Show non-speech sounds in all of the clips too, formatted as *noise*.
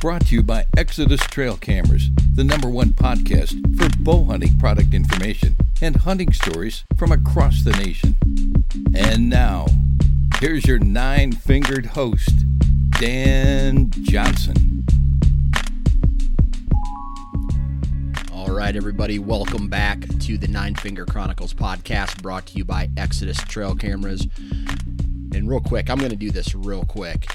brought to you by Exodus Trail Cameras, the number one podcast for bow hunting product information and hunting stories from across the nation. And now, here's your nine fingered host, Dan Johnson. All right, everybody, welcome back to the Nine Finger Chronicles podcast brought to you by Exodus Trail Cameras. And real quick, I'm going to do this real quick.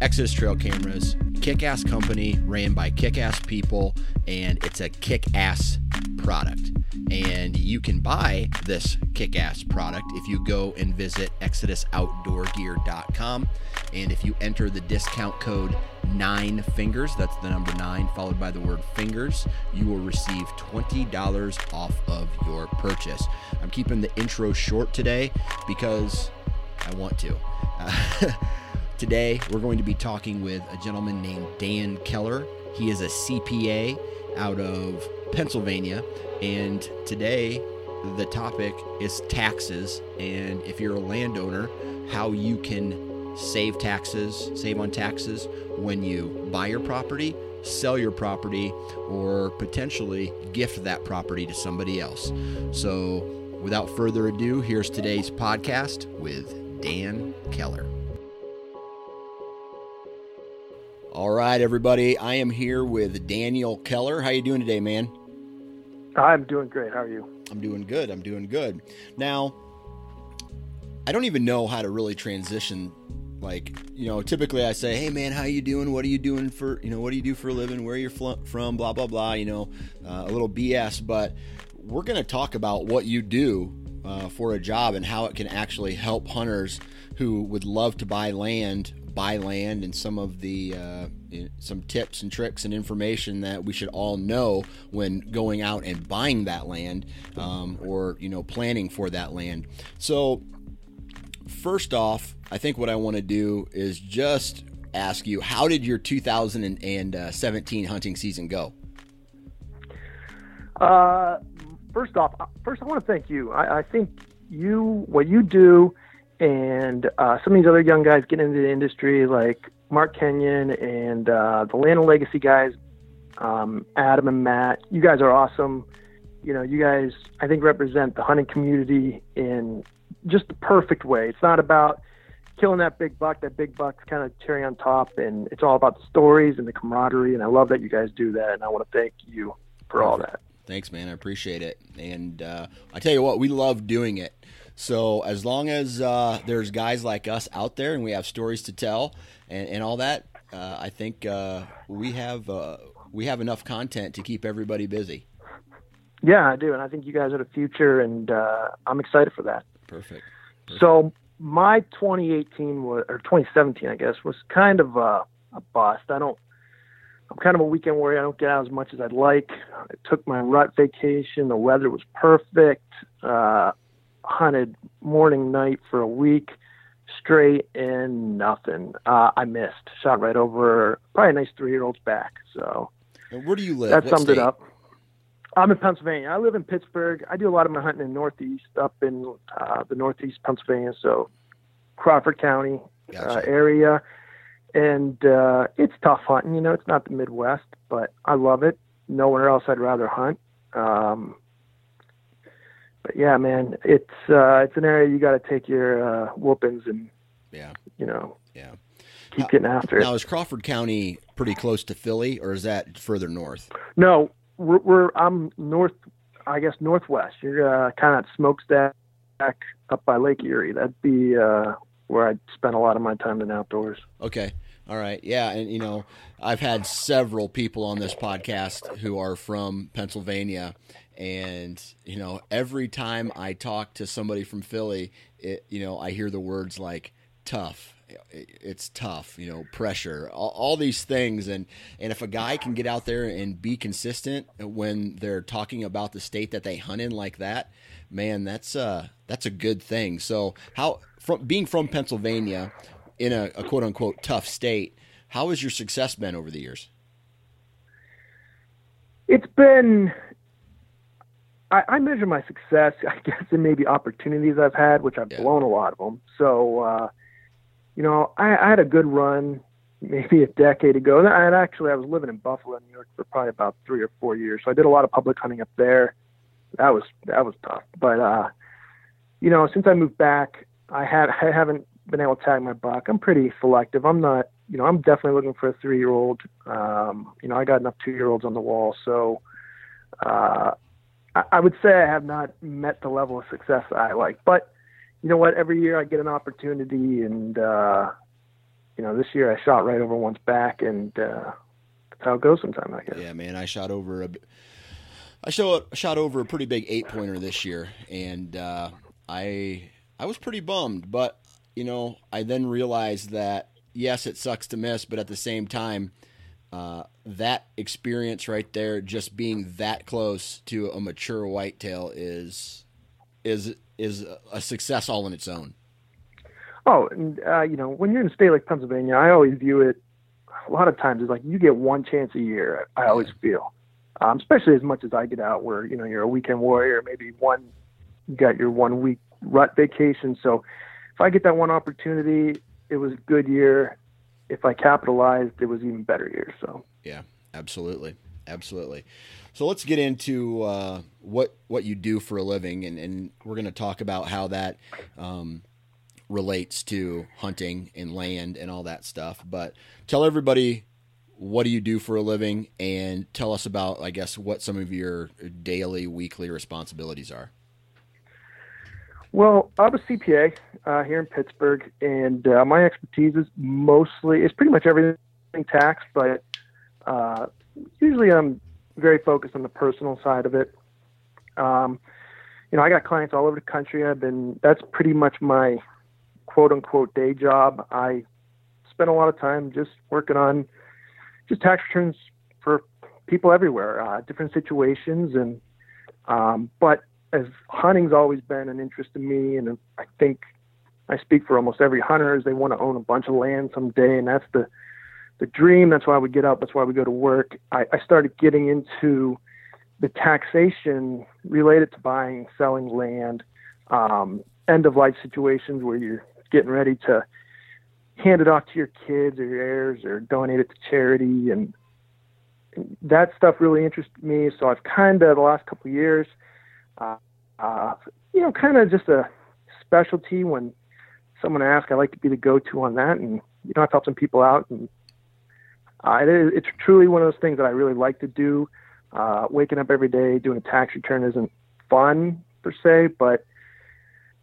Exodus Trail Cameras, kick ass company ran by kick ass people, and it's a kick ass product. And you can buy this kick ass product if you go and visit ExodusOutdoorGear.com. And if you enter the discount code nine fingers, that's the number nine followed by the word fingers, you will receive $20 off of your purchase. I'm keeping the intro short today because I want to. Uh, *laughs* today, we're going to be talking with a gentleman named Dan Keller. He is a CPA out of Pennsylvania. And today, the topic is taxes. And if you're a landowner, how you can save taxes, save on taxes when you buy your property, sell your property, or potentially gift that property to somebody else. So, without further ado, here's today's podcast with Dan Keller. All right, everybody. I am here with Daniel Keller. How you doing today, man? I'm doing great. How are you? I'm doing good. I'm doing good. Now, I don't even know how to really transition. Like, you know, typically I say, "Hey, man, how you doing? What are you doing for? You know, what do you do for a living? Where you're fl- from? Blah blah blah." You know, uh, a little BS. But we're going to talk about what you do uh, for a job and how it can actually help hunters who would love to buy land buy land and some of the uh, some tips and tricks and information that we should all know when going out and buying that land um, or you know planning for that land so first off i think what i want to do is just ask you how did your 2017 hunting season go uh, first off, first I want to thank you. I, I think you, what you do, and uh, some of these other young guys getting into the industry, like Mark Kenyon and uh, the Land and Legacy guys, um, Adam and Matt. You guys are awesome. You know, you guys, I think, represent the hunting community in just the perfect way. It's not about killing that big buck. That big buck's kind of cherry on top, and it's all about the stories and the camaraderie. And I love that you guys do that, and I want to thank you for all that. Thanks, man. I appreciate it. And uh, I tell you what, we love doing it. So as long as uh, there's guys like us out there and we have stories to tell and, and all that, uh, I think uh, we have uh, we have enough content to keep everybody busy. Yeah, I do, and I think you guys are the future, and uh, I'm excited for that. Perfect. Perfect. So my 2018 was, or 2017, I guess, was kind of a, a bust. I don't I'm kind of a weekend warrior. I don't get out as much as I'd like. I took my rut vacation. The weather was perfect. Uh, hunted morning, night for a week straight and nothing. Uh, I missed. Shot right over probably a nice three year old's back. So and where do you live? that What summed state? it up. I'm in Pennsylvania. I live in Pittsburgh. I do a lot of my hunting in Northeast, up in uh, the Northeast Pennsylvania, so Crawford County uh, area. And uh, it's tough hunting. You know, it's not the Midwest, but I love it. Nowhere else I'd rather hunt. Um, but yeah, man, it's uh, it's an area you got to take your uh, whoopings and Yeah, you know yeah. keep getting after it. Now, is Crawford County pretty close to Philly, or is that further north? No, we're, we're I'm north. I guess northwest. You're uh, kind of at smokestack up by Lake Erie. That'd be uh, where I'd spend a lot of my time in outdoors. Okay. All right. Yeah. And, you know, I've had several people on this podcast who are from Pennsylvania. And, you know, every time I talk to somebody from Philly, it, you know, I hear the words like tough. It's tough, you know, pressure, all, all these things. And, and if a guy can get out there and be consistent when they're talking about the state that they hunt in like that, man, that's, uh, that's a good thing. So how, from being from Pennsylvania, in a, a quote unquote tough state. How has your success been over the years? It's been. I, I measure my success, *laughs* I guess, in maybe opportunities I've had, which I've Yeah. blown a lot of them. So, uh, you know, I, I had a good run maybe a decade ago. And I had actually I was living in Buffalo, New York, for probably about three or four years. So I did a lot of public hunting up there. That was that was tough. But uh, you know, since I moved back, I had I haven't been able to tag my buck. I'm pretty selective. I'm not, you know, I'm definitely looking for a three year old. Um, you know, I got enough two year olds on the wall, so uh, I, would say I have not met the level of success I like. But you know what? Every year I get an opportunity, and uh, you know, this year I shot right over one's back, and uh, that's how it goes sometimes. I guess. Yeah, man, I shot over a, I shot shot over a pretty big eight pointer this year, and uh, I I was pretty bummed, but you know, I then realized that yes, it sucks to miss, but at the same time. Uh, that experience right there, just being that close to a mature whitetail, is is is a success all in its own. Oh, and uh, you know, when you're in a state like Pennsylvania, I always view it a lot of times as like you get one chance a year. I always feel, um, especially as much as I get out, where you know you're a weekend warrior, maybe one, you got your one week rut vacation. So if I get that one opportunity, it was a good year. If I capitalized, it was even better years. So Yeah, absolutely, absolutely. So let's get into uh, what what you do for a living, and, and we're going to talk about how that um, relates to hunting and land and all that stuff. But tell everybody what do you do for a living, and tell us about, I guess, what some of your daily, weekly responsibilities are. Well, I'm a CPA uh, here in Pittsburgh, and uh, my expertise is mostly it's pretty much everything tax, but uh, usually I'm very focused on the personal side of it. Um, you know, I got clients all over the country. I've been that's pretty much my quote unquote day job. I spend a lot of time just working on just tax returns for people everywhere, uh, different situations, and um, but as hunting's always been an interest to me, and I think I speak for almost every hunter is they want to own a bunch of land someday, and that's the the dream. That's why we get up. That's why we go to work. I, I started getting into the taxation related to buying, selling land, um, end of life situations where you're getting ready to hand it off to your kids or your heirs or donate it to charity and that stuff really interested me. So I've kind of the last couple of years, uh, uh, you know, kind of just a specialty. When someone asks, I like to be the go-to on that, and you know, I've helped some people out, and uh, it is, it's truly one of those things that I really like to do. Uh, waking up every day doing a tax return isn't fun per se, but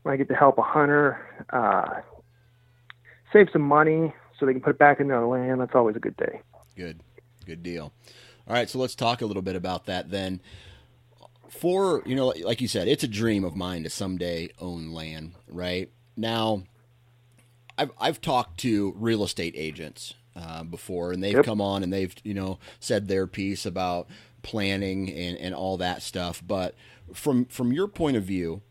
when I get to help a hunter uh, save some money so they can put it back in their land, that's always a good day. Good, good deal. All right, so let's talk a little bit about that then. For you know, like you said, it's a dream of mine to someday own land. Right now, I've I've talked to real estate agents uh, before, and they've Yep. come on and they've you know said their piece about planning and, and all that stuff. But from from your point of view,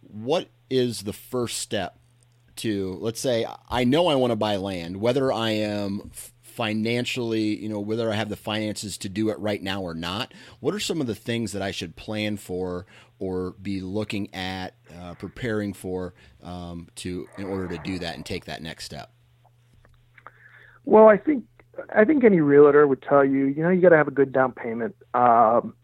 what is the first step to let's say I know I want to buy land, whether I am financially, you know, whether I have the finances to do it right now or not, what are some of the things that I should plan for or be looking at, uh, preparing for um, to in order to do that and take that next step? Well, I think I think any realtor would tell you, you know, you got to have a good down payment, um,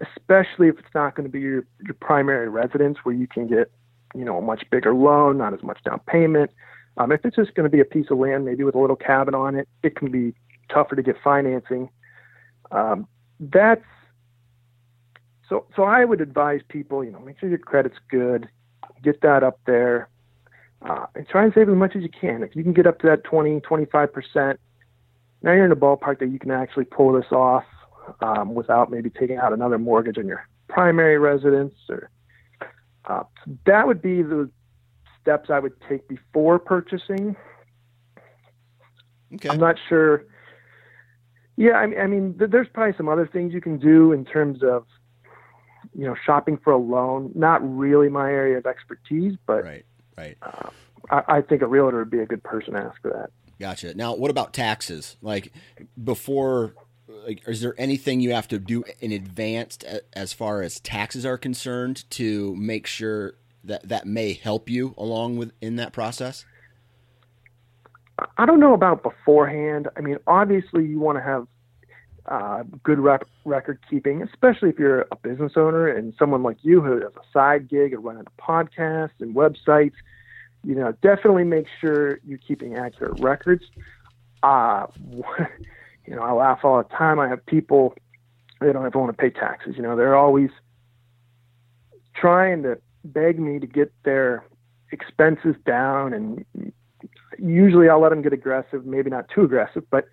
especially if it's not going to be your your primary residence, where you can get, you know, a much bigger loan, not as much down payment. Um, if it's just going to be a piece of land, maybe with a little cabin on it, it can be tougher to get financing. Um, that's so. So I would advise people, you know, make sure your credit's good, get that up there, uh, and try and save as much as you can. If you can get up to that 20, 25 percent, now you're in a ballpark that you can actually pull this off um, without maybe taking out another mortgage on your primary residence. Or uh, that would be the steps I would take before purchasing. Okay. I'm not sure. Yeah, I mean, I mean, there's probably some other things you can do in terms of, you know, shopping for a loan. Not really my area of expertise, but right, right. Uh, I, I think a realtor would be a good person to ask for that. Gotcha. Now, what about taxes? Like before, like, is there anything you have to do in advance as far as taxes are concerned to make sure that that may help you along with in that process? I don't know about beforehand. I mean, obviously, you want to have uh, good rep- record keeping, especially if you're a business owner and someone like you who has a side gig and running a podcast and websites you know, definitely make sure you're keeping accurate records. Uh, *laughs* you know, I laugh all the time. I have people they don't ever want to pay taxes. You know, they're always trying to beg me to get their expenses down, and usually I'll let them get aggressive. Maybe not too aggressive, but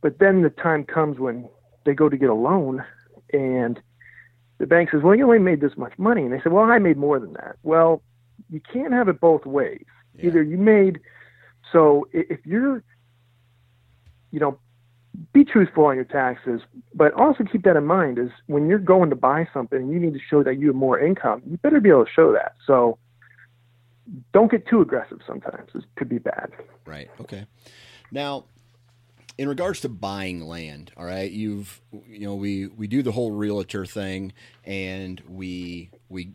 but then the time comes when they go to get a loan, and the bank says, "Well, you only made this much money," and they say, "Well, I made more than that." Well, you can't have it both ways. Yeah. Either you made so if you're you know be truthful on your taxes, but also keep that in mind is when you're going to buy something and you need to show that you have more income, you better be able to show that. So don't get too aggressive sometimes. It could be bad. Right. Okay. Now, in regards to buying land, all right, you've you know we we do the whole realtor thing and we we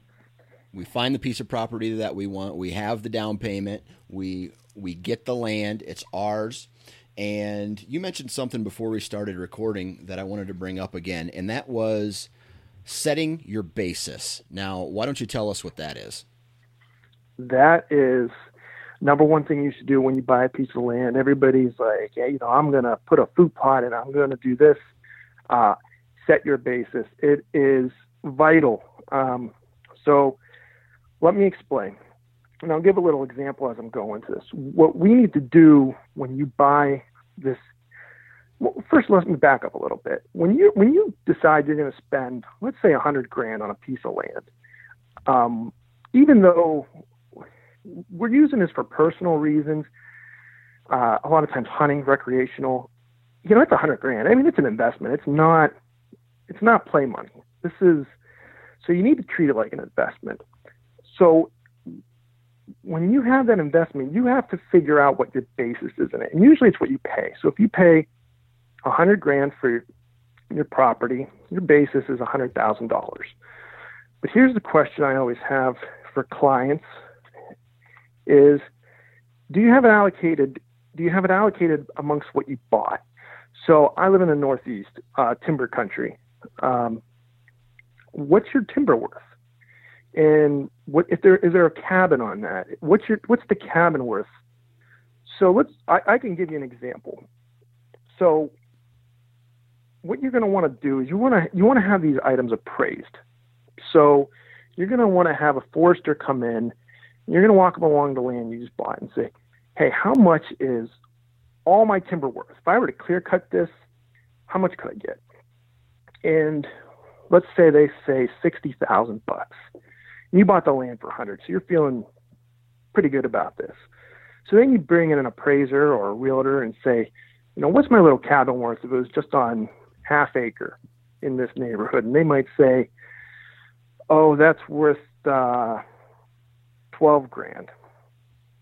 we find the piece of property that we want. We have the down payment. We we get the land. It's ours. And you mentioned something before we started recording that I wanted to bring up again, and that was setting your basis. Now, why don't you tell us what that is? That is number one thing you should do when you buy a piece of land. Everybody's like, hey, you know, I'm going to put a food plot and I'm going to do this. Uh, set your basis. It is vital. Um, so let me explain. And I'll give a little example as I'm going to this. What we need to do when you buy this well, first let me back up a little bit. When you when you decide you're going to spend, let's say, a hundred grand on a piece of land, um, even though we're using this for personal reasons, uh, a lot of times hunting, recreational, you know, it's a hundred grand. I mean, it's an investment. It's not it's not play money. This is so you need to treat it like an investment. So when you have that investment, you have to figure out what your basis is in it. And usually it's what you pay. So if you pay a hundred grand for your, property, your basis is a hundred thousand dollars. But here's the question I always have for clients is do you have it allocated do you have it allocated amongst what you bought? So I live in the Northeast, uh, timber country. Um, what's your timber worth? And what if there is there a cabin on that? What's your what's the cabin worth? So let's I, I can give you an example. So what you're going to want to do is you want to you want to have these items appraised. So you're going to want to have a forester come in. You're going to walk up along the land you just bought and say, "Hey, how much is all my timber worth? If I were to clear cut this, how much could I get?" And let's say they say sixty thousand bucks you bought the land for 100 so you're feeling pretty good about this. So then you bring in an appraiser or a realtor and say you know what's my little cabin worth if it was just on half acre in this neighborhood? And they might say oh that's worth uh, 12 grand.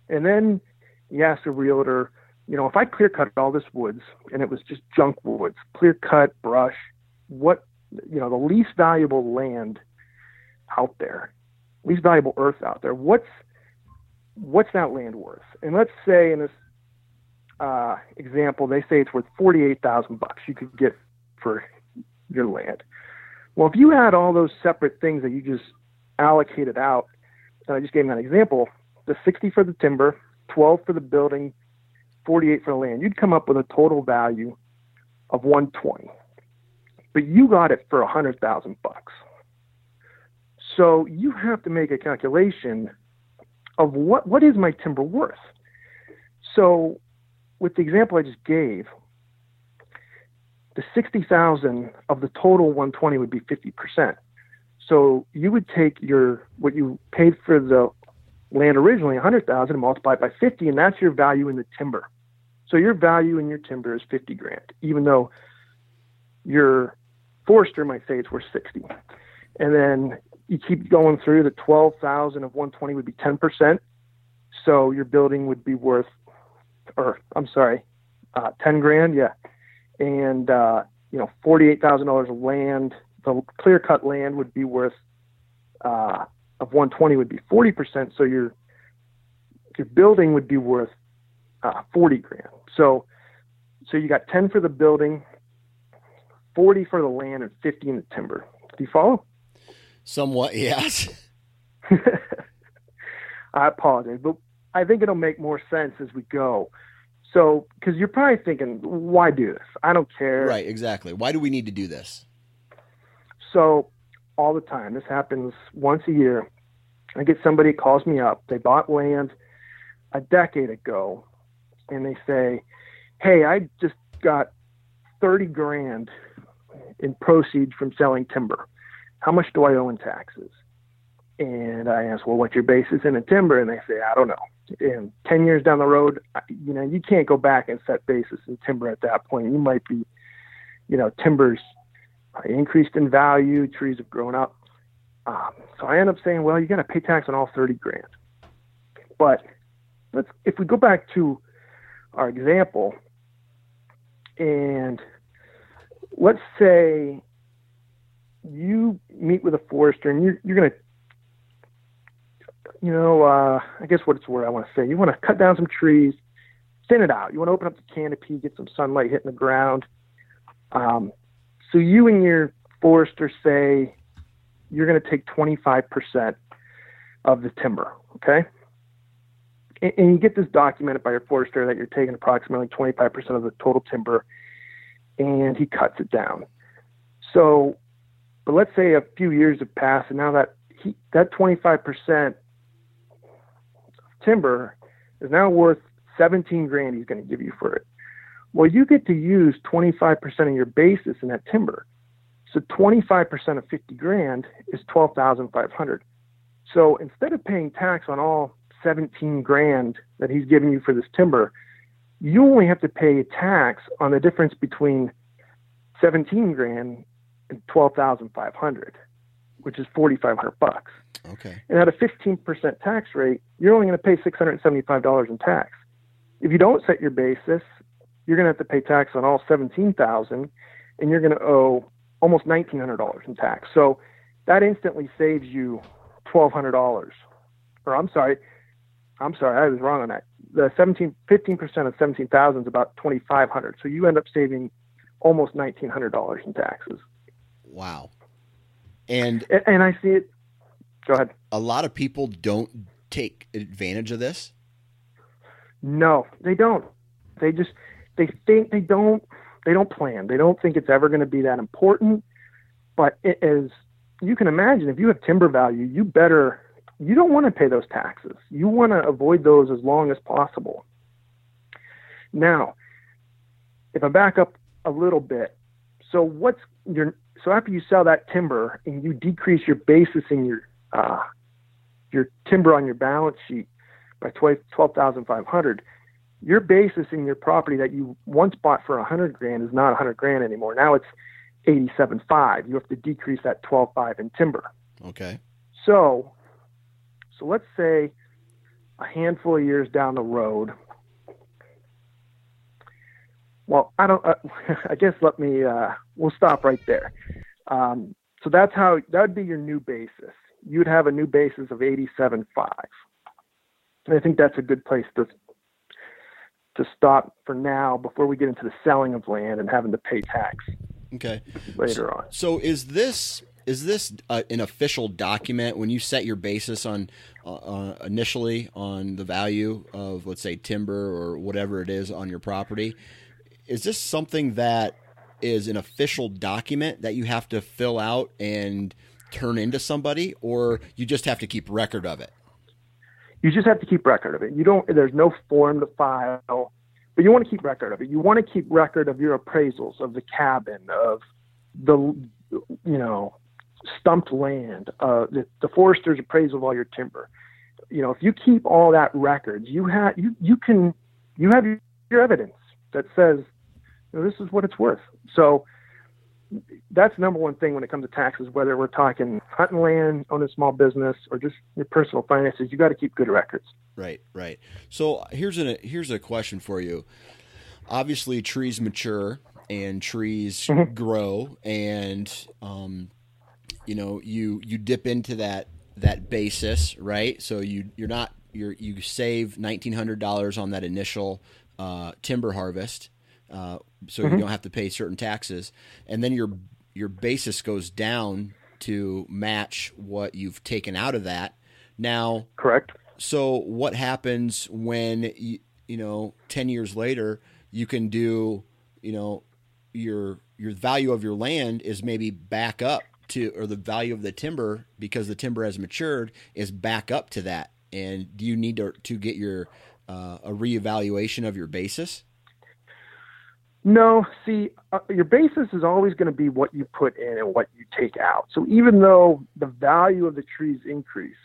And then you ask the realtor you know, if I clear cut all this woods and it was just junk woods, clear cut, brush, what, you know, the least valuable land out there, least valuable earth out there, what's, what's that land worth? And let's say in this uh, example, they say it's worth 48,000 bucks you could get for your land. Well, if you had all those separate things that you just allocated out, and I just gave that example, the 60 for the timber, 12 for the building, 48 for the land, you'd come up with a total value of 120. But you got it for a 100,000 bucks. So you have to make a calculation of what what is my timber worth. So with the example I just gave, the 60,000 of the total 120 would be 50%. So you would take your what you paid for the land originally 100,000 and multiply by 50 and that's your value in the timber. So your value in your timber is 50 grand, even though your forester might say it's worth 60. And then you keep going through the 12,000 of 120 would be 10%. So your building would be worth, or I'm sorry, uh, 10 grand. Yeah. And, uh, you know, $48,000 of land, the clear cut land would be worth, uh, of 120 would be 40%. So your, your building would be worth uh, 40 grand. So, so you got 10 for the building, 40 for the land, and 50 in the timber. Do you follow? Somewhat, *laughs* yes. *laughs* I apologize, but I think it'll make more sense as we go. So, because you're probably thinking, why do this? I don't care. Right, exactly. Why do we need to do this? So, all the time, this happens once a year. I get somebody calls me up. They bought land a decade ago and they say, "Hey, I just got thirty grand in proceeds from selling timber. How much do I owe in taxes?" And I ask, "Well, what's your basis in a timber?" And they say, "I don't know." And ten years down the road, you know, you can't go back and set basis in timber at that point. You might be, you know, timbers increased in value, trees have grown up. Um, so I end up saying, well, you got to pay tax on all thirty grand. But let's if we go back to our example, and let's say you meet with a forester and you're, you're going to, you know, uh, I guess what it's word I want to say? You want to cut down some trees, thin it out. You want to open up the canopy, get some sunlight hitting the ground. Um, so you and your forester say you're going to take 25% of the timber, okay? and, and you get this documented by your forester that you're taking approximately 25% of the total timber, and he cuts it down. So, but let's say a few years have passed, and now that he, that 25% timber is now worth 17 grand. He's going to give you for it. Well, you get to use 25% of your basis in that timber. So 25% of 50 grand is 12,500. So instead of paying tax on all 17 grand that he's giving you for this timber, you only have to pay tax on the difference between 17 grand and 12,500, which is 4,500 bucks. Okay. And at a 15% tax rate, you're only going to pay $675 in tax. If you don't set your basis, you're going to have to pay tax on all 17,000 and you're going to owe almost $1,900 in tax. So that instantly saves you $1,200. Or I'm sorry, I'm sorry, I was wrong on that. The 17, 15% of 17,000 is about 2,500. So you end up saving almost $1,900 in taxes. Wow. And, and, I see it. Go ahead. A lot of people don't take advantage of this. No, they don't. They just they think they don't they don't plan. They don't think it's ever going to be that important. But it is you can imagine if you have timber value, you better you don't want to pay those taxes. You want to avoid those as long as possible. Now, if I back up a little bit, so what's your so after you sell that timber and you decrease your basis in your uh, your timber on your balance sheet by twelve thousand five hundred, your basis in your property that you once bought for a hundred grand is not a hundred grand anymore. Now it's eighty seven five. You have to decrease that twelve five in timber. Okay. So so let's say a handful of years down the road, well, I don't. Uh, *laughs* I guess let me. Uh, we'll stop right there. Um, so that's how that would be your new basis. You'd have a new basis of eighty-seven five. And I think that's a good place to to stop for now before we get into the selling of land and having to pay tax. Okay. Later so, on. So is this is this uh, an official document when you set your basis on uh, uh, initially on the value of let's say timber or whatever it is on your property? Is this something that is an official document that you have to fill out and turn into somebody, or you just have to keep record of it? You just have to keep record of it. You don't. There's no form to file, but you want to keep record of it. You want to keep record of your appraisals of the cabin, of the you know stumped land, uh, the, the forester's appraisal of all your timber. You know, if you keep all that records, you have you you can you have your evidence that says you know, this is what it's worth. So that's number one thing when it comes to taxes, whether we're talking hunting land, owning a small business, or just your personal finances, you got to keep good records. Right, right. So here's a here's a question for you. Obviously, trees mature and trees mm-hmm. grow, and um, you know you you dip into that that basis, right? So you you're not you're you save nineteen hundred dollars on that initial uh, timber harvest, uh, so mm-hmm. you don't have to pay certain taxes, and then your your basis goes down to match what you've taken out of that. Now, correct. So what happens when you, you know ten years later you can do you know your your value of your land is maybe back up to or the value of the timber because the timber has matured is back up to that and do you need to to get your uh, a reevaluation of your basis no see uh, your basis is always going to be what you put in and what you take out. So even though the value of the trees increase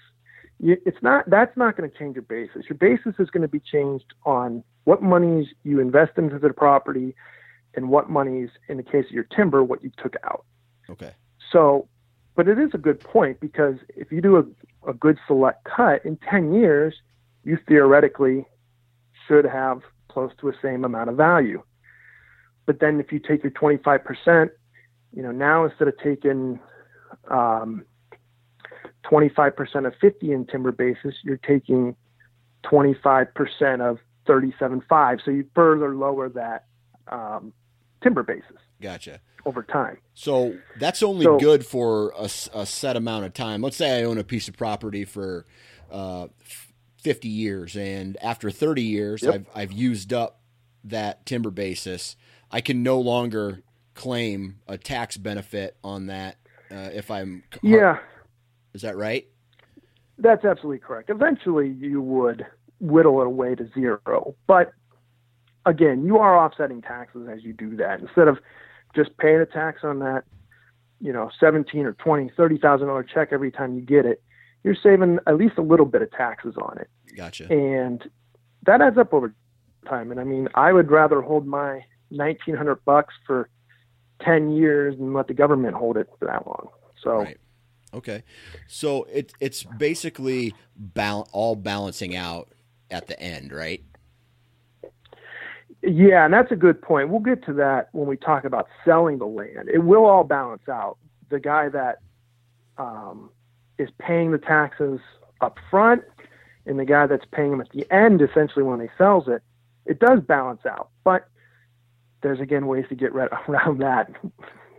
you, it's not that's not going to change your basis. Your basis is going to be changed on what monies you invest into the property and what monies in the case of your timber what you took out. Okay. So, but it is a good point because if you do a, a good select cut in 10 years, you theoretically should have close to the same amount of value. But then if you take your 25%, you know, now instead of taking um, 25% of 50 in timber basis, you're taking 25% of 37.5. So you further lower that um, timber basis. Gotcha. Over time. So that's only so, good for a, a, set amount of time. Let's say I own a piece of property for uh, 50 years, and after 30 years, yep. I've, I've used up that timber basis. I can no longer claim a tax benefit on that uh, if I'm. Yeah. Is that right? That's absolutely correct. Eventually, you would whittle it away to zero. But again, you are offsetting taxes as you do that. Instead of just paying a tax on that, you know, seventeen or twenty, thirty thousand dollar check every time you get it, you're saving at least a little bit of taxes on it. Gotcha. And that adds up over time. And I mean, I would rather hold my nineteen hundred bucks for ten years and let the government hold it for that long. So. Right. Okay, so it, it's basically bal- all balancing out at the end, right? Yeah, and that's a good point. We'll get to that when we talk about selling the land. It will all balance out. The guy that um, is paying the taxes up front and the guy that's paying them at the end, essentially when he sells it, it does balance out. But there's again ways to get *laughs* around that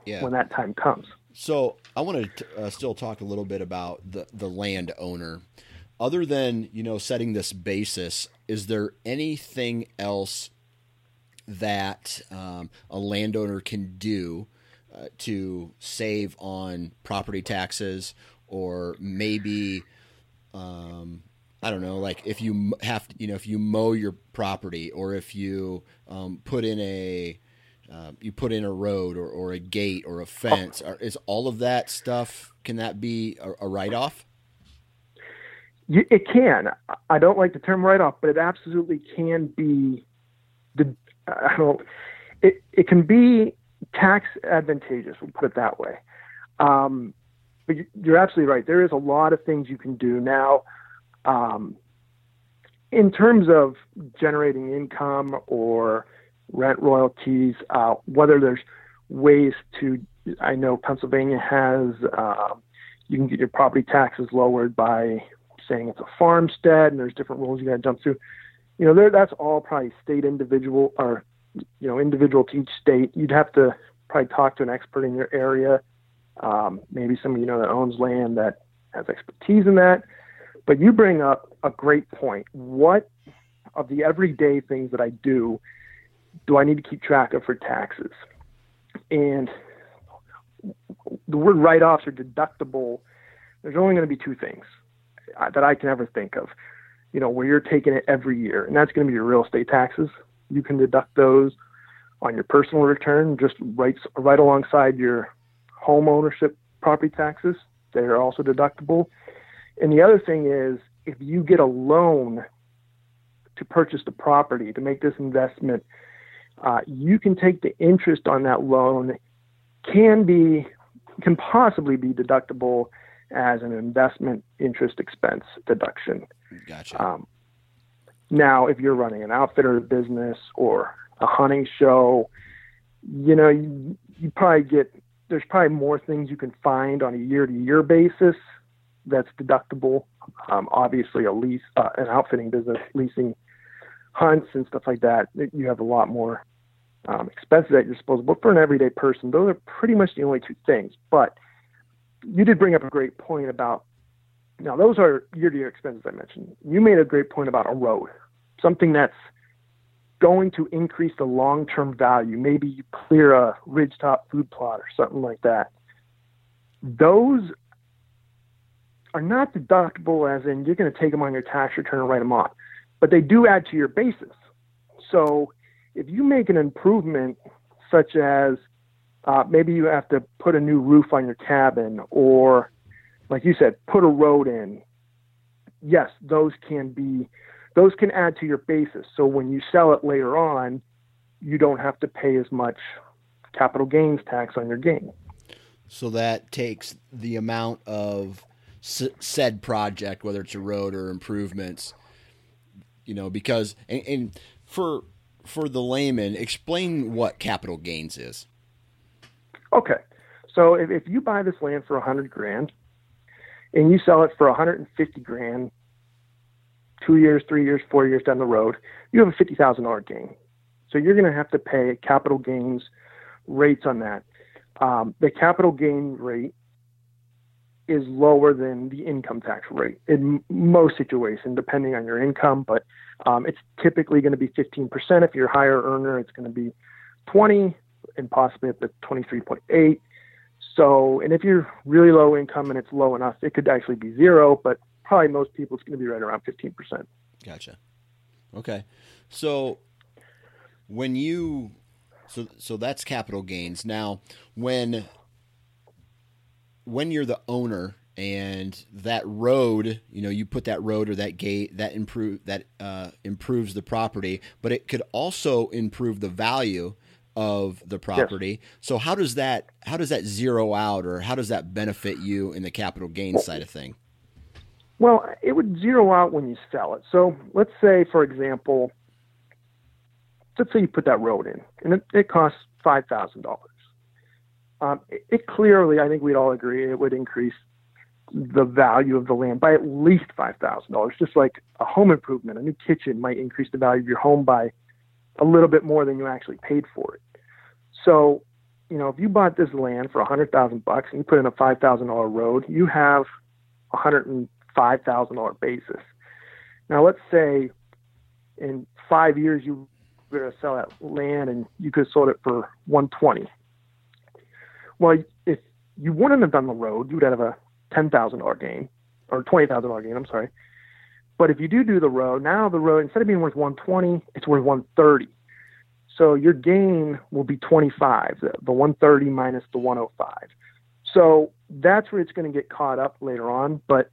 yeah. when that time comes. So I want to uh, still talk a little bit about the the landowner. Other than you know setting this basis, is there anything else that um, a landowner can do uh, to save on property taxes or maybe um, I don't know, like if you have to, you know, if you mow your property or if you um, put in a uh, you put in a road or, or a gate or a fence, is all of that stuff can that be a, a write off? It can. I don't like the term write off, but it absolutely can be the I don't. It it can be tax advantageous. We'll put it that way. Um, but you're absolutely right. There is a lot of things you can do now. Um, in terms of generating income or rent royalties, uh, whether there's ways to. I know Pennsylvania has. Uh, you can get your property taxes lowered by saying it's a farmstead, and there's different rules you got to jump through. You know, that's all probably state individual or you know individual to each state. You'd have to probably talk to an expert in your area, um, maybe somebody you know that owns land that has expertise in that. But you bring up a great point. What of the everyday things that I do do I need to keep track of for taxes? And the word write offs or deductible, there's only going to be two things uh, that I can ever think of, you know, where you're taking it every year, and that's going to be your real estate taxes. You can deduct those on your personal return, just right, right alongside your home ownership property taxes. They are also deductible. And the other thing is, if you get a loan to purchase the property to make this investment, uh, you can take the interest on that loan. Can be, can possibly be deductible as an investment interest expense deduction. Gotcha. Um, now, if you're running an outfitter business or a hunting show, you know, you, you probably get there's probably more things you can find on a year to year basis that's deductible. Um, obviously, a lease, uh, an outfitting business, leasing hunts and stuff like that, you have a lot more um, expenses at your disposal. But for an everyday person, those are pretty much the only two things. But you did bring up a great point about now those are year-to-year expenses I mentioned. You made a great point about a road, something that's going to increase the long-term value. Maybe you clear a ridgetop food plot or something like that. Those are not deductible as in you're going to take them on your tax return and write them off, but they do add to your basis. So if you make an improvement such as uh, maybe you have to put a new roof on your cabin, or like you said, put a road in. Yes, those can be, those can add to your basis. So when you sell it later on, you don't have to pay as much capital gains tax on your gain. So that takes the amount of said project, whether it's a road or improvements, you know, because and, and for for the layman, explain what capital gains is. Okay. So if, if you buy this land for a hundred grand and you sell it for a hundred and fifty grand, two years, three years, four years down the road, you have a fifty thousand dollar gain. So you're going to have to pay capital gains rates on that. Um, the capital gain rate is lower than the income tax rate in most situations, depending on your income. But um, it's typically going to be 15%. If you're a higher earner, it's going to be 20 and possibly up to 23.8. So, and if you're really low income and it's low enough, it could actually be zero, but probably most people it's going to be right around 15%. Gotcha. Okay. So when you so so that's capital gains. Now, when when you're the owner and that road, you know, you put that road or that gate that improve that uh, improves the property, but it could also improve the value of the property. Yes. So how does that how does that zero out or how does that benefit you in the capital gain side of thing? Well, it would zero out when you sell it. So let's say, for example, let's say you put that road in and it, it costs five thousand dollars. Um, it, it clearly, I think we'd all agree, it would increase the value of the land by at least five thousand dollars. Just like a home improvement, a new kitchen might increase the value of your home by a little bit more than you actually paid for it. So, you know, if you bought this land for hundred thousand bucks and you put in a five thousand dollar road, you have a hundred and five thousand dollar basis. Now, let's say in five years you were to sell that land and you could have sold it for one twenty. Well, if you wouldn't have done the road, you would have a ten thousand dollar gain or twenty thousand dollar gain. I'm sorry. But if you do do the road, now the road instead of being worth 120, it's worth 130. So your gain will be 25, the, the 130 minus the 105. So that's where it's going to get caught up later on. But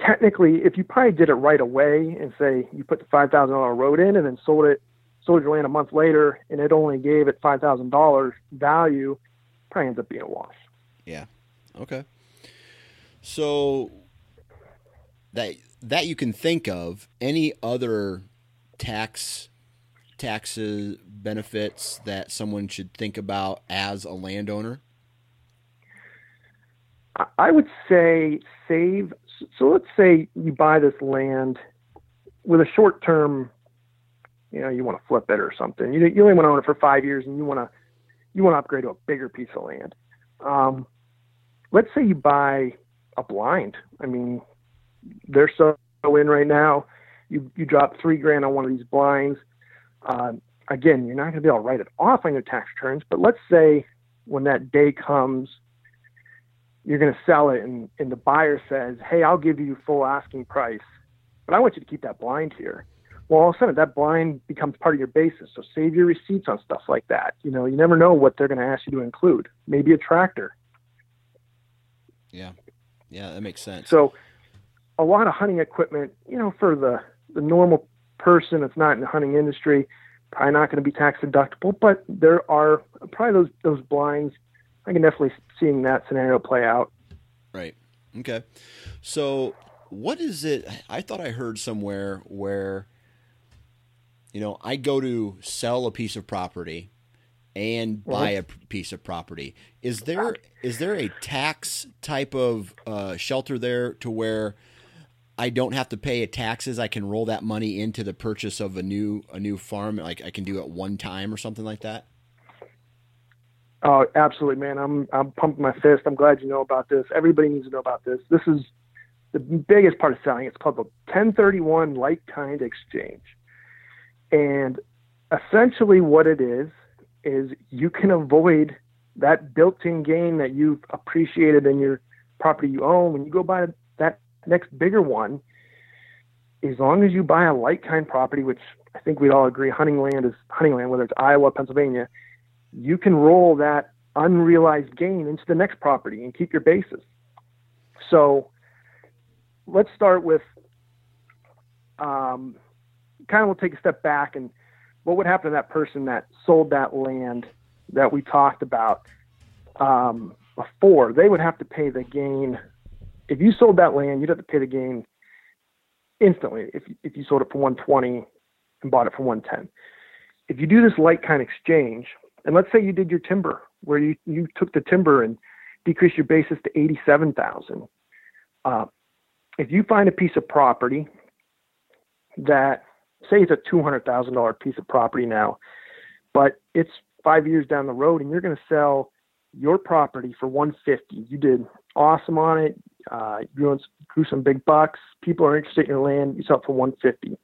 technically, if you probably did it right away and say you put the $5,000 road in and then sold it, sold your land a month later, and it only gave it $5,000 value, probably ends up being a wash. Yeah. Okay. So that that you can think of any other tax taxes benefits that someone should think about as a landowner? I would say save. So let's say you buy this land with a short term, you know, you want to flip it or something. You, you only want to own it for five years and you want to, you want to upgrade to a bigger piece of land. Um, let's say you buy a blind. I mean, they're so in right now. You, you drop three grand on one of these blinds. Uh, again, you're not going to be able to write it off on your tax returns, but let's say when that day comes, you're going to sell it and, and the buyer says, Hey, I'll give you full asking price, but I want you to keep that blind here. Well, all of a sudden that blind becomes part of your basis. So save your receipts on stuff like that. You know, you never know what they're going to ask you to include. Maybe a tractor. Yeah. Yeah, that makes sense. So a lot of hunting equipment, you know, for the, the normal person that's not in the hunting industry, probably not going to be tax deductible, but there are probably those, those blinds I can definitely seeing that scenario play out. Right. Okay. So what is it? I thought I heard somewhere where, you know, I go to sell a piece of property and buy a piece of property. Is there is there a tax type of uh, shelter there to where I don't have to pay taxes? I can roll that money into the purchase of a new a new farm, like I can do it one time or something like that. Oh, absolutely, man. I'm I'm pumping my fist. I'm glad you know about this. Everybody needs to know about this. This is the biggest part of selling. It's called the 1031 like kind exchange. And essentially what it is is you can avoid that built-in gain that you've appreciated in your property you own when you go buy that next bigger one. As long as you buy a like kind property, which I think we'd all agree hunting land is hunting land, whether it's Iowa, Pennsylvania, you can roll that unrealized gain into the next property and keep your basis. So let's start with um, kind of we'll take a step back and what would happen to that person that sold that land that we talked about um, before? They would have to pay the gain. If you sold that land, you'd have to pay the gain instantly if, if you sold it for 120 and bought it for 110. If you do this like kind exchange, and let's say you did your timber where you, you took the timber and decreased your basis to 87,000. Uh, if you find a piece of property that say it's a $200,000 piece of property now, but it's five years down the road and you're going to sell your property for 150. You did awesome on it. Uh, you grew, some big bucks. People are interested in your land. You sell it for 150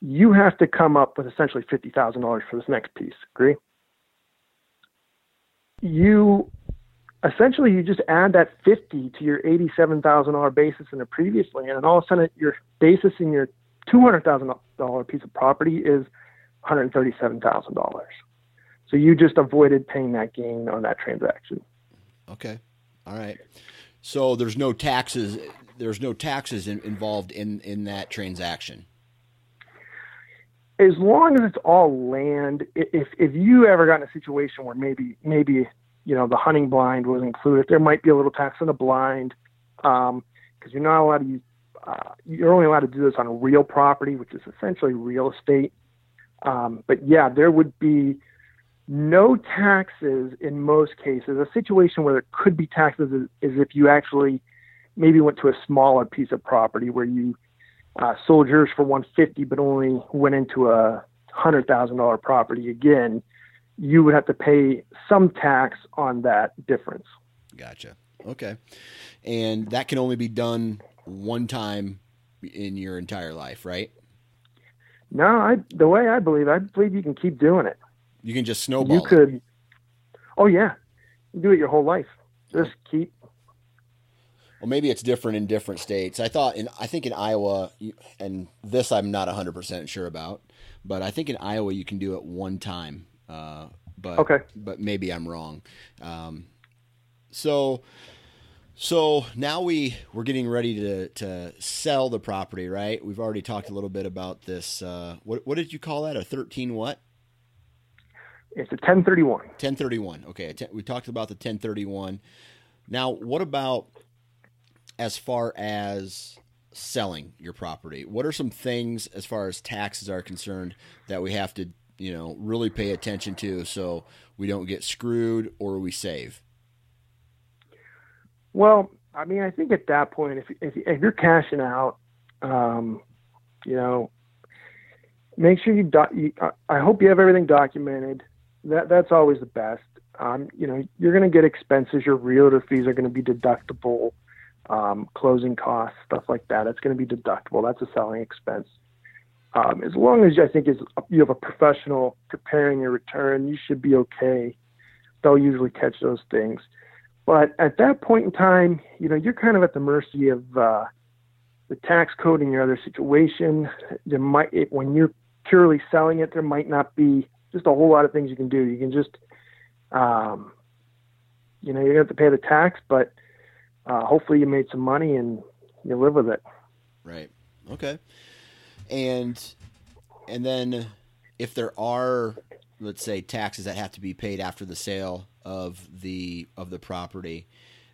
you have to come up with essentially $50,000 for this next piece. Agree? You essentially you just add that 50 to your $87,000 basis in the previous land and all of a sudden your basis in your $200,000 piece of property is $137,000. So you just avoided paying that gain on that transaction. Okay. All right. So there's no taxes there's no taxes in, involved in in that transaction as long as it's all land, if if you ever got in a situation where maybe maybe you know the hunting blind was included, there might be a little tax on the blind because um, you're not allowed to use. Uh, you're only allowed to do this on real property, which is essentially real estate. Um, but yeah, there would be no taxes in most cases. A situation where there could be taxes is, is if you actually maybe went to a smaller piece of property where you uh, soldiers for 150, but only went into a hundred thousand dollar property again, you would have to pay some tax on that difference. Gotcha. Okay, and that can only be done one time in your entire life, right? No, I the way I believe, I believe you can keep doing it. You can just snowball. You could. Oh yeah, you do it your whole life. Just keep well, maybe it's different in different states. I thought in I think in Iowa, and this I'm not 100 percent sure about, but I think in Iowa you can do it one time. Uh, but okay. but maybe I'm wrong. Um, so so now we we're getting ready to to sell the property, right? We've already talked a little bit about this. Uh, what what did you call that? A 13 what? It's a 1031. 1031. Okay, we talked about the 1031. Now, what about as far as selling your property? What are some things as far as taxes are concerned that we have to, you know, really pay attention to so we don't get screwed or we save? Well, I mean, I think at that point, if if, if you're cashing out, um, you know, make sure you, do, you, I hope you have everything documented. That that's always the best. Um, you know, you're going to get expenses. Your realtor fees are going to be deductible. Um, closing costs, stuff like that. It's going to be deductible. That's a selling expense. Um, as long as I think is you have a professional preparing your return, you should be okay. They'll usually catch those things. But at that point in time, you know, you're kind of at the mercy of uh, the tax code in your other situation. There might, it, when you're purely selling it, there might not be just a whole lot of things you can do. You can just, um, you know, you're to have to pay the tax, but uh, hopefully you made some money and you live with it. Right. Okay. And and then if there are, let's say, taxes that have to be paid after the sale of the of the property,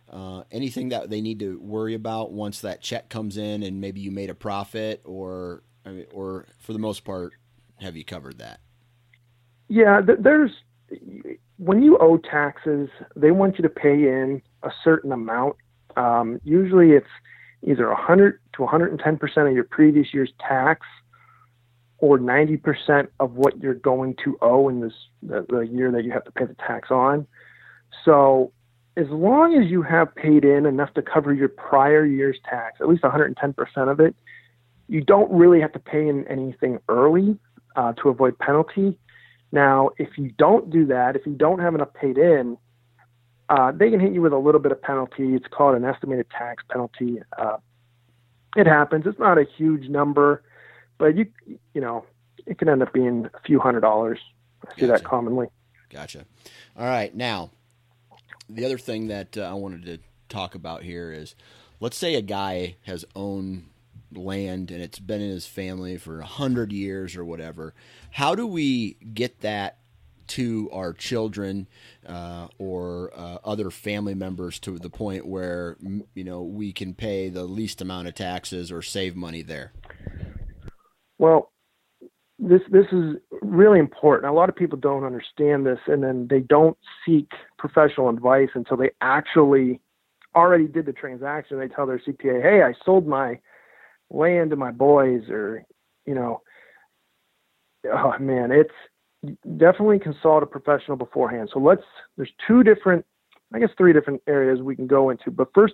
uh, anything that they need to worry about once that check comes in and maybe you made a profit or or for the most part have you covered that? Yeah there's when you owe taxes they want you to pay in a certain amount. Um, usually it's either 100 to 110 percent of your previous year's tax or 90 percent of what you're going to owe in this the, the year that you have to pay the tax on so as long as you have paid in enough to cover your prior year's tax, at least 110% of it, you don't really have to pay in anything early uh, to avoid penalty. Now, if you don't do that, if you don't have enough paid in, uh, they can hit you with a little bit of penalty. It's called an estimated tax penalty. Uh, it happens. It's not a huge number, but you you know it can end up being a few hundred dollars. I see gotcha. that commonly. Gotcha. All right, now the other thing that uh, I wanted to talk about here is let's say a guy has owned land and it's been in his family for a hundred years or whatever. How do we get that to our children uh, or uh, other family members to the point where you know we can pay the least amount of taxes or save money there? Well, this this is really important. A lot of people don't understand this, and then they don't seek professional advice until they actually already did the transaction. They tell their CPA, "Hey, I sold my land to my boys," or you know, oh man, it's definitely consult a professional beforehand. So let's. There's two different, I guess, three different areas we can go into. But first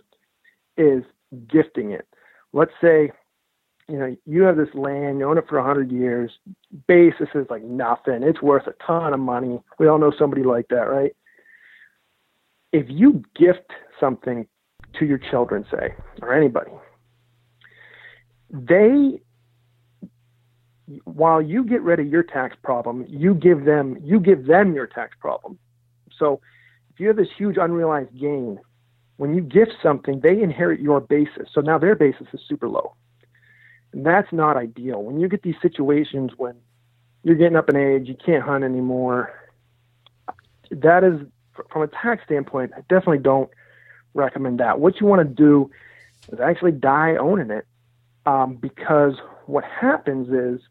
is gifting it. Let's say you know, you have this land, you own it for a hundred years. Basis is like nothing. It's worth a ton of money. We all know somebody like that, right? If you gift something to your children, say, or anybody, they while you get rid of your tax problem, you give them you give them your tax problem. So if you have this huge unrealized gain, when you gift something, they inherit your basis. So now their basis is super low. And that's not ideal. When you get these situations when you're getting up in age, you can't hunt anymore, that is, from a tax standpoint, I definitely don't recommend that. What you want to do is actually die owning it um, because what happens is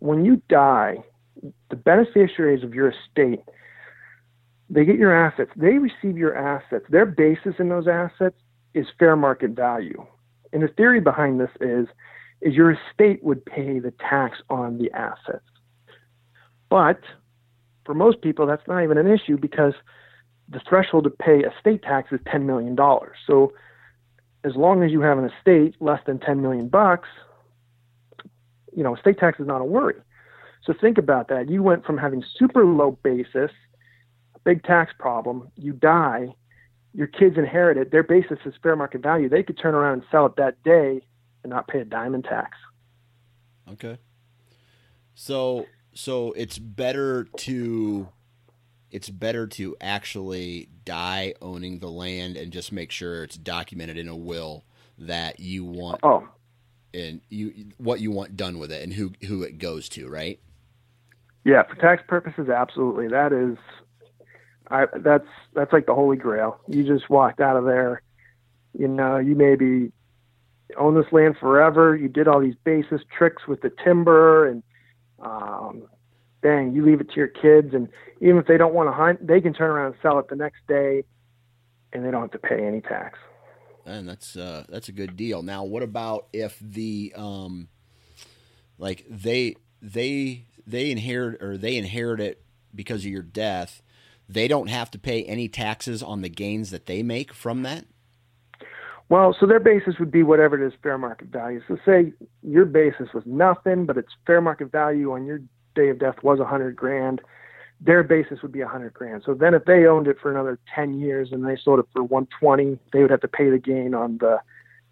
when you die, the beneficiaries of your estate, they get your assets, they receive your assets. Their basis in those assets is fair market value. And the theory behind this is is your estate would pay the tax on the assets. But for most people, that's not even an issue because the threshold to pay estate tax is $10 million. So as long as you have an estate less than 10 million bucks, you know, estate tax is not a worry. So think about that. You went from having super low basis, a big tax problem, you die, your kids inherit it, their basis is fair market value. They could turn around and sell it that day and not pay a diamond tax. Okay. So so it's better to it's better to actually die owning the land and just make sure it's documented in a will that you want oh. and you what you want done with it and who who it goes to, right? Yeah, for tax purposes absolutely. That is I, that's that's like the holy grail. You just walked out of there, you know, you maybe own this land forever. You did all these basis tricks with the timber, and um, dang, you leave it to your kids, and even if they don't want to hunt, they can turn around and sell it the next day, and they don't have to pay any tax. And that's uh, that's a good deal. Now, what about if the um, like they they they inherit or they inherit it because of your death? They don't have to pay any taxes on the gains that they make from that. Well, so their basis would be whatever it is fair market value. So say your basis was nothing, but its fair market value on your day of death was a hundred grand. Their basis would be a hundred grand. So then if they owned it for another ten years and they sold it for one twenty, they would have to pay the gain on the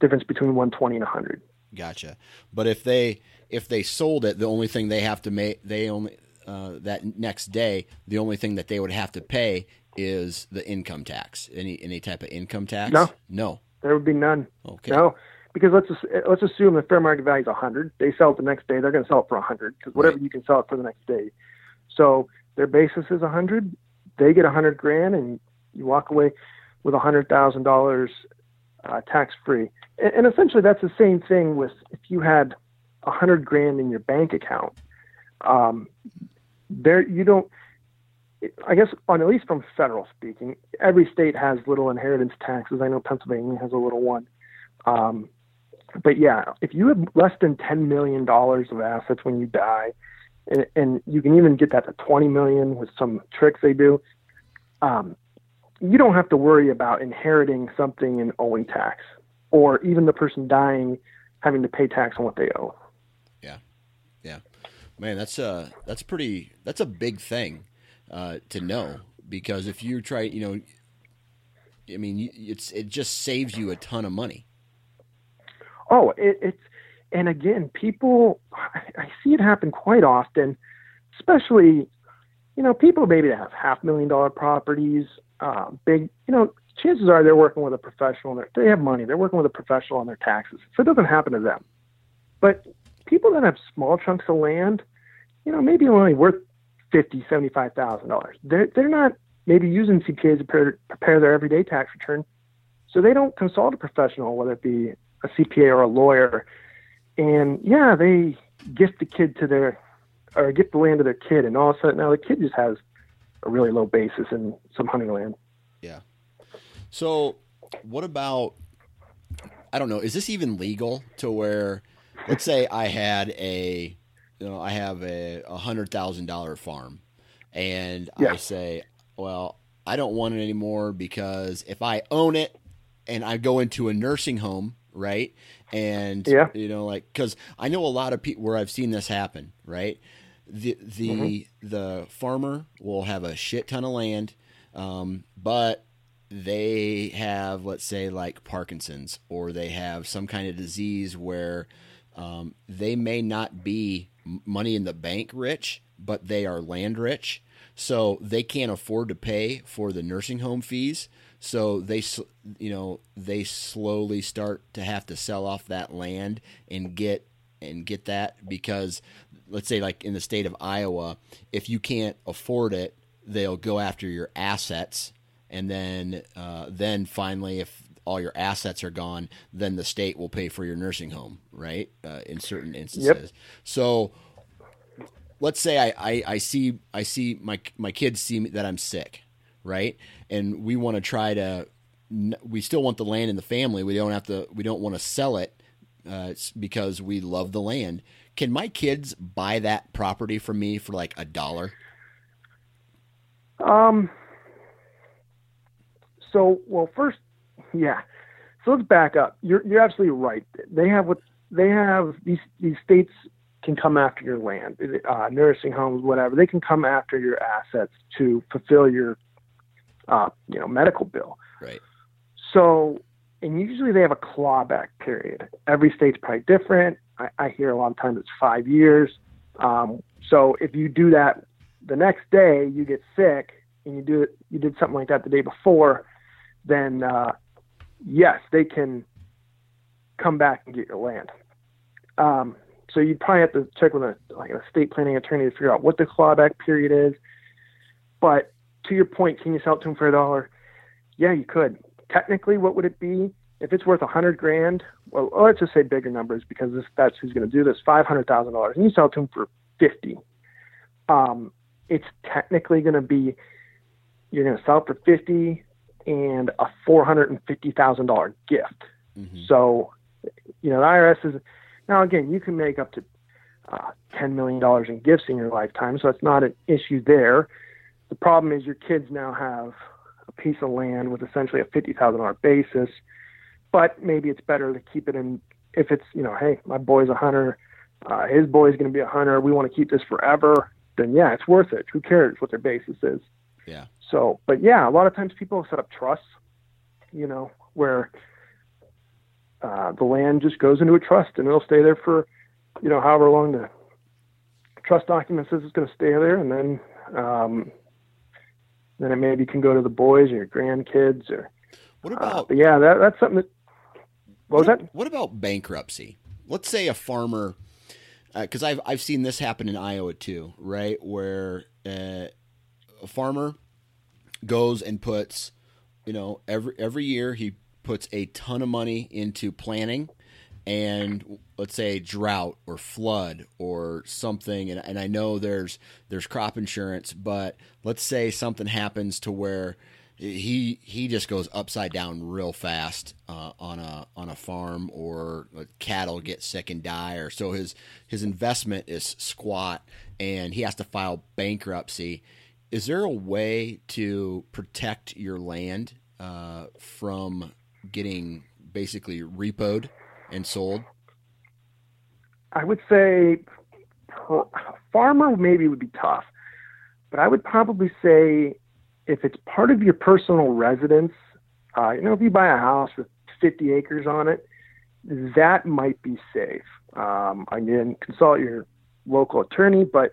difference between one twenty and a hundred. Gotcha. But if they if they sold it, the only thing they have to make they only uh, that next day, the only thing that they would have to pay is the income tax. Any any type of income tax? No. No. There would be none. Okay. No, because let's let's assume the fair market value is 100. They sell it the next day. They're going to sell it for 100 because whatever Right. you can sell it for the next day. So their basis is 100. They get a 100 grand, and you walk away with a 100 thousand dollars uh, tax free. And, and essentially, that's the same thing with if you had a 100 grand in your bank account. Um, there, you don't. I guess on at least from federal speaking, every state has little inheritance taxes. I know Pennsylvania has a little one. Um, but yeah, if you have less than ten million dollars of assets when you die, and, and you can even get that to twenty million with some tricks they do, um, you don't have to worry about inheriting something and owing tax, or even the person dying having to pay tax on what they owe. Man, that's a that's pretty that's a big thing uh, to know because if you try, you know, I mean, it's it just saves you a ton of money. Oh, it, it's and again, people I, see it happen quite often, especially you know people maybe that have half million dollar properties, uh, big you know. Chances are they're working with a professional. They have money. They're working with a professional on their taxes, so it doesn't happen to them. But people that have small chunks of land, you know, maybe only worth fifty, seventy-five thousand dollars. They're they're not maybe using CPAs to prepare, prepare their everyday tax return, so they don't consult a professional, whether it be a CPA or a lawyer. And yeah, they gift the kid to their or gift the land to their kid, and all of a sudden now the kid just has a really low basis in some hunting land. Yeah. So, what about? I don't know. Is this even legal to where, let's say, I had a, you know, I have a, a hundred thousand dollar farm, and I say, well, I don't want it anymore because if I own it, and I go into a nursing home, right, and Yeah. you know, like because I know a lot of people where I've seen this happen, right. The the Mm-hmm. the farmer will have a shit ton of land, um, but they have let's say like parkinson's or they have some kind of disease where um, they may not be money in the bank rich but they are land rich. So they can't afford to pay for the nursing home fees. So they you know they slowly start to have to sell off that land and get and get that because let's say like in the state of Iowa if you can't afford it they'll go after your assets. And then uh, then finally if all your assets are gone then the state will pay for your nursing home right? Uh, in certain instances. Yep. so let's say I, I, I see I see my my kids see me, that I'm sick right? And we want to try to we still want the land in the family. We don't have to we don't want to sell it uh, because we love the land. Can my kids buy that property from me for like a dollar? Um. So, well, first, yeah. So let's back up. You're you're absolutely right. They have what they have. These these states can come after your land, uh, nursing homes, whatever. They can come after your assets to fulfill your, uh, you know, medical bill. right So, and usually they have a clawback period. Every state's probably different. I, I hear a lot of times it's five years. Um, so if you do that the next day, you get sick, and you do it, you did something like that the day before, then uh, yes, they can come back and get your land. Um, so you'd probably have to check with a like a estate planning attorney to figure out what the clawback period is. But to your point, can you sell it to them for a dollar? Yeah, you could. Technically, what would it be? if it's worth a hundred grand, well, let's just say bigger numbers because this, that's who's going to do this. Five hundred thousand dollars, and you sell it to him for fifty. Um, it's technically going to be you're going to sell it for fifty and a four hundred and fifty thousand dollar gift. Mm-hmm. So, you know, the IRS is now again you can make up to uh, ten million dollars in gifts in your lifetime, so it's not an issue there. The problem is your kids now have a piece of land with essentially a fifty thousand dollar basis, but maybe it's better to keep it in. If it's you know, hey, my boy's a hunter, uh, his boy's going to be a hunter. We want to keep this forever. Then yeah, it's worth it. Who cares what their basis is? Yeah. So, but yeah, a lot of times people set up trusts, you know, where uh, the land just goes into a trust and it'll stay there for, you know, however long the trust document says it's going to stay there, and then um, then it maybe can go to the boys or your grandkids or. What uh, about? Uh, yeah, that, that's something that. What, what was that? What about bankruptcy? Let's say a farmer, because uh, I've I've seen this happen in Iowa too, right? Where uh, a farmer goes and puts, you know, every every year he puts a ton of money into planning and let's say drought or flood or something. And, and I know there's there's crop insurance but let's say something happens to where he he just goes upside down real fast uh, on a on a farm or cattle get sick and die or so his his investment is squat and he has to file bankruptcy is there a way to protect your land uh, from getting basically repoed and sold? I would say farmer maybe would be tough, but I would probably say if it's part of your personal residence, uh, you know, if you buy a house with 50 acres on it, that might be safe. Um, again, consult your local attorney, but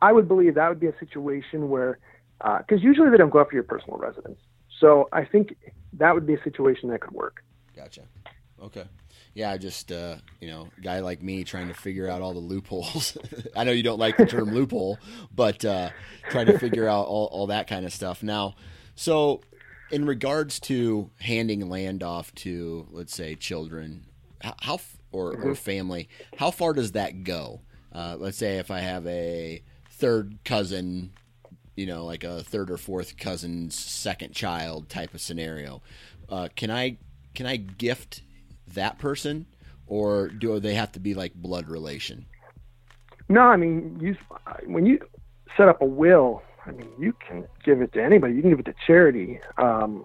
I would believe that would be a situation where, because uh, usually they don't go after your personal residence. So I think that would be a situation that could work. Gotcha. Okay. Yeah, just uh, you know, a guy like me trying to figure out all the loopholes. *laughs* I know you don't like the term loophole, but uh, trying to figure out all, all that kind of stuff. Now, so in regards to handing land off to, let's say, children, how or, mm-hmm. or family, how far does that go? Uh, let's say if I have a third cousin, you know, like a third or fourth cousin's second child type of scenario. Uh, can I can I gift that person, or do they have to be like blood relation? No, I mean, you when you set up a will, I mean, you can give it to anybody. You can give it to charity. Um,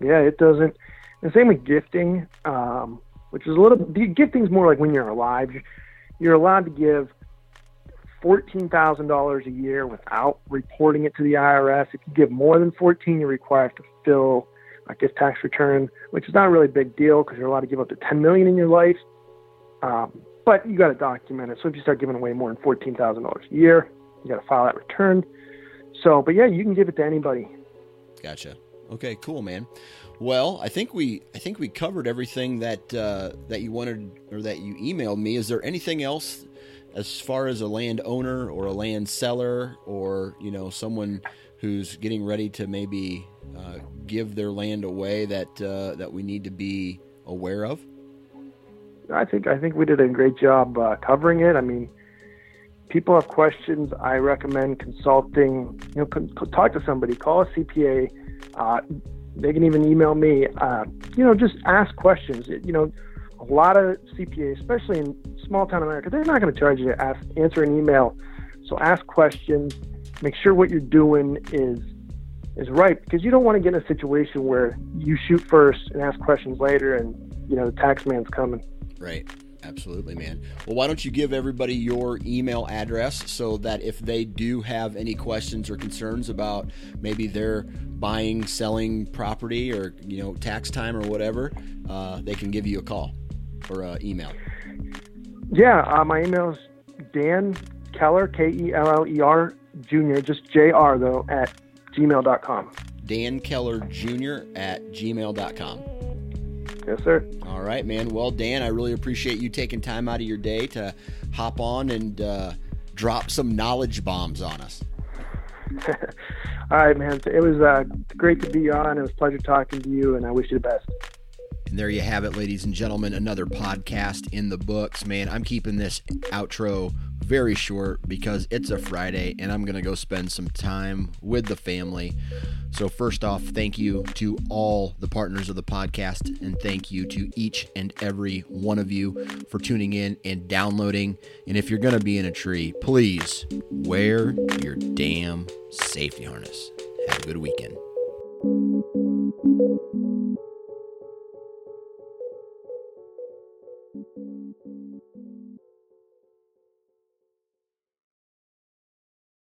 yeah, it doesn't. The same with gifting, um, which is a little. Gifting is more like when you're alive. You're allowed to give $14,000 a year without reporting it to the IRS. If you give more than 14, you're required to fill a gift tax return, which is not a really big deal because you're allowed to give up to 10 million in your life. Um, but you got to document it. So if you start giving away more than $14,000 a year, you got to file that return. So, but yeah, you can give it to anybody. Gotcha. Okay, cool, man. Well, I think we I think we covered everything that uh, that you wanted or that you emailed me. Is there anything else as far as a landowner or a land seller or you know someone who's getting ready to maybe uh, give their land away that uh, that we need to be aware of? I think I think we did a great job uh, covering it. I mean, people have questions. I recommend consulting. You know, talk to somebody. Call a CPA. Uh, they can even email me. Uh, you know, just ask questions. You know a lot of CPAs, especially in small town America, they're not going to charge you to ask, answer an email. So ask questions. Make sure what you're doing is is right because you don't want to get in a situation where you shoot first and ask questions later, and you know the tax man's coming. Right. Absolutely, man. Well, why don't you give everybody your email address so that if they do have any questions or concerns about maybe they're buying, selling property or you know tax time or whatever, uh, they can give you a call or uh, email? Yeah, uh, my email is Dan Keller, K E L L E R Jr., just J R though, at gmail.com. Dan Keller Jr. at gmail.com. Yes, sir. All right, man. Well, Dan, I really appreciate you taking time out of your day to hop on and uh, drop some knowledge bombs on us. *laughs* All right, man. It was uh, great to be on. It was a pleasure talking to you, and I wish you the best. And there you have it, ladies and gentlemen. Another podcast in the books. Man, I'm keeping this outro very short because it's a Friday and I'm going to go spend some time with the family. So, first off, thank you to all the partners of the podcast, and thank you to each and every one of you for tuning in and downloading. And if you're going to be in a tree, please wear your damn safety harness. Have a good weekend.